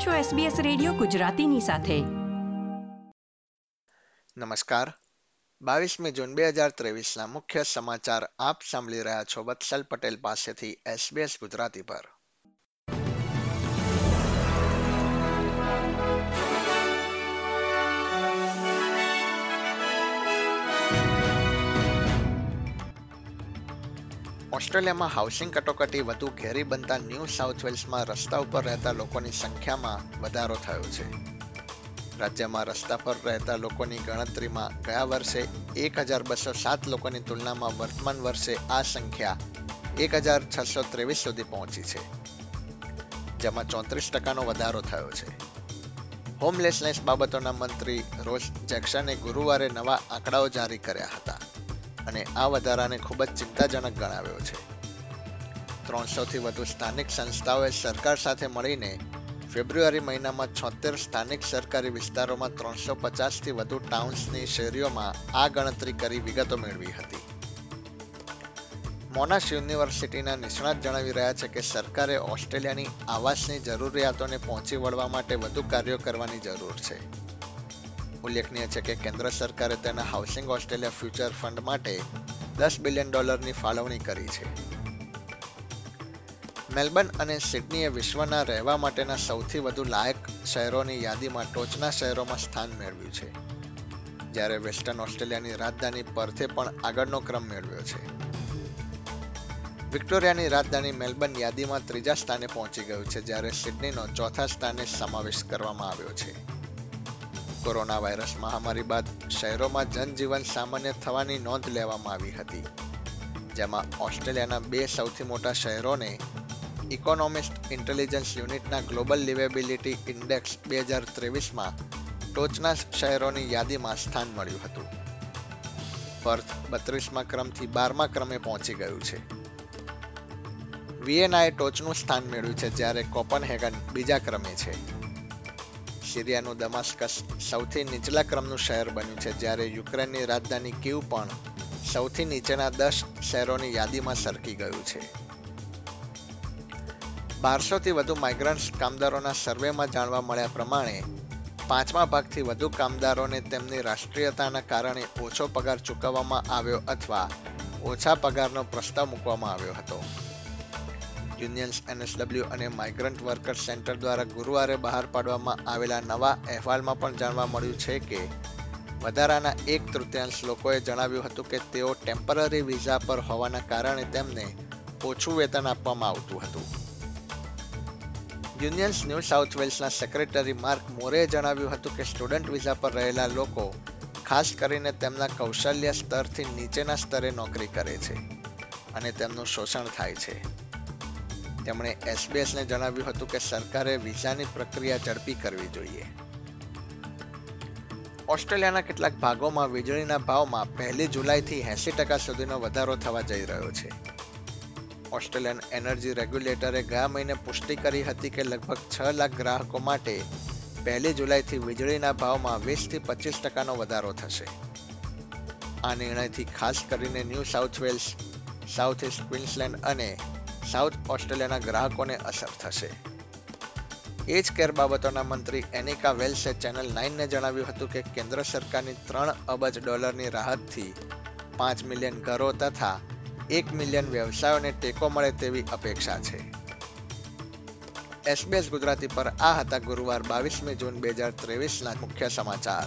આપ છો SBS radio ગુજરાતીની સાથે. નમસ્કાર. બાવીસમી જૂન બે હજાર ત્રેવીસના મુખ્ય સમાચાર આપ સાંભળી રહ્યા છો વત્સલ પટેલ પાસેથી SBS ગુજરાતી પર. ઓસ્ટ્રેલિયામાં હાઉસિંગ કટોકટી વધુ ઘેરી બનતા ન્યૂ સાઉથ વેલ્સમાં રસ્તા ઉપર રહેતા લોકોની સંખ્યામાં વધારો થયો છે. રાજ્યમાં રસ્તા પર રહેતા લોકોની ગણતરીમાં ગયા વર્ષે એક હજાર બસો સાત લોકોની તુલનામાં વર્તમાન વર્ષે આ સંખ્યા એક હજાર છસો ત્રેવીસ સુધી પહોંચી છે. જેમાં ચોત્રીસ ટકાનો વધારો થયો છે. હોમલેસનેસ બાબતોના મંત્રી રોસ જેક્સને ગુરુવારે નવા આંકડાઓ જારી કર્યા હતા. અને આ વધારાને ખૂબ જ ચિંતાજનક ગણાવ્યો છે. ત્રણસોથી વધુ સ્થાનિક સંસ્થાઓએ સરકાર સાથે મળીને ફેબ્રુઆરી મહિનામાં છોતેર સ્થાનિક સરકારી વિસ્તારોમાં ત્રણસો પચાસથી વધુ ટાઉન્સની શેરીઓમાં આ ગણતરી કરી વિગતો મેળવી હતી. મોનાશ યુનિવર્સિટીના નિષ્ણાત જણાવી રહ્યા છે કે સરકારે ઓસ્ટ્રેલિયાની આવાસની જરૂરિયાતોને પહોંચી વળવા માટે વધુ કાર્યો કરવાની જરૂર છે. ઉલ્લેખનીય છે કે કેન્દ્ર સરકારે તેના હાઉસિંગ ઓસ્ટ્રેલિયા ફ્યુચર ફંડ માટે દસ બિલિયન ડોલરની ફાળવણી કરી છે. મેલબર્ન અને સિડનીએ વિશ્વના રહેવા માટેના સૌથી વધુ લાયક શહેરોની યાદીમાં ટોચના શહેરોમાં સ્થાન મેળવ્યું છે, જ્યારે વેસ્ટર્ન ઓસ્ટ્રેલિયાની રાજધાની પર્થે પણ આગળનો ક્રમ મેળવ્યો છે. વિક્ટોરિયાની રાજધાની મેલબર્ન યાદીમાં ત્રીજા સ્થાને પહોંચી ગયું છે, જ્યારે સિડનીનો ચોથા સ્થાને સમાવેશ કરવામાં આવ્યો છે. કોરોના વાયરસ મહામારી બાદ શહેરોમાં જનજીવન સામાન્ય થવાની નોંધ લેવામાં આવી હતી, જેમાં ઓસ્ટ્રેલિયાના બે સૌથી મોટા શહેરોને ઇકોનોમિસ્ટ ઇન્ટેલિજન્સ યુનિટના ગ્લોબલ લિવેબિલિટી ઇન્ડેક્સ બે હજાર ત્રેવીસમાં ટોચના શહેરોની યાદીમાં સ્થાન મળ્યું હતું. પર્થ બત્રીસમાં ક્રમથી બારમા ક્રમે પહોંચી ગયું છે. વિયેનાએ ટોચનું સ્થાન મેળવ્યું છે જ્યારે કોપનહેગન બીજા ક્રમે છે. સિરિયાનું દમાસ્કસ સૌથી નીચલા ક્રમનું શહેર બન્યું છે, જ્યારે યુક્રેનની રાજધાની કીવ પણ સૌથી નીચેના દસ શહેરોની યાદીમાં સરકી ગયું છે. બારસોથી વધુ માઇગ્રન્ટ્સ કામદારોના સર્વેમાં જાણવા મળ્યા પ્રમાણે, પાંચમા ભાગથી વધુ કામદારોને તેમની રાષ્ટ્રીયતાના કારણે ઓછો પગાર ચૂકવવામાં આવ્યો અથવા ઓછા પગારનો પ્રસ્તાવ મૂકવામાં આવ્યો હતો. યુનિયન્સ એનએસડબલ્યુ અને માઇગ્રન્ટ વર્કર્સ સેન્ટર દ્વારા ગુરુવારે બહાર પાડવામાં આવેલા નવા અહેવાલમાં પણ જાણવા મળ્યું છે કે વધારાના એક તૃતીયાંશ લોકોએ જણાવ્યું હતું કે તેઓ ટેમ્પરરી વિઝા પર હોવાના કારણે તેમને ઓછું વેતન આપવામાં આવતું હતું. યુનિયન્સ ન્યૂ સાઉથ વેલ્સના સેક્રેટરી માર્ક મોરેએ જણાવ્યું હતું કે સ્ટુડન્ટ વિઝા પર રહેલા લોકો ખાસ કરીને તેમના કૌશલ્ય સ્તરથી નીચેના સ્તરે નોકરી કરે છે અને તેમનું શોષણ થાય છે. તેમણે એસબીએસને જણાવ્યું હતું કે સરકારે વિઝાની પ્રક્રિયા ઝડપી કરવી જોઈએ. ઓસ્ટ્રેલિયાના કેટલાક ભાગોમાં વીજળીના ભાવમાં પહેલી જુલાઈથી એસી ટકા સુધીનો વધારો થવા જઈ રહ્યો છે. ઓસ્ટ્રેલિયન એનર્જી રેગ્યુલેટરે ગયા મહિને પુષ્ટિ કરી હતી કે લગભગ છ લાખ ગ્રાહકો માટે પહેલી જુલાઈથી વીજળીના ભાવમાં વીસથી પચીસ ટકાનો વધારો થશે. આ નિર્ણયથી ખાસ કરીને New South Wales South East Queensland અને સાઉથ ઓસ્ટ્રેલિયાના ગ્રાહકોને અસર થશે. એ જ કેર બાબતોના મંત્રી એનિકા વેલ્સે ચેનલ નાઇનને જણાવ્યું હતું કે કેન્દ્ર સરકારની ત્રણ અબજ ડોલરની રાહતથી પાંચ મિલિયન ઘરો તથા એક મિલિયન વ્યવસાયોને ટેકો મળે તેવી અપેક્ષા છે. એસબીએસ ગુજરાતી પર આ હતા ગુરુવાર બાવીસમી જૂન બે હજાર ત્રેવીસના મુખ્ય સમાચાર.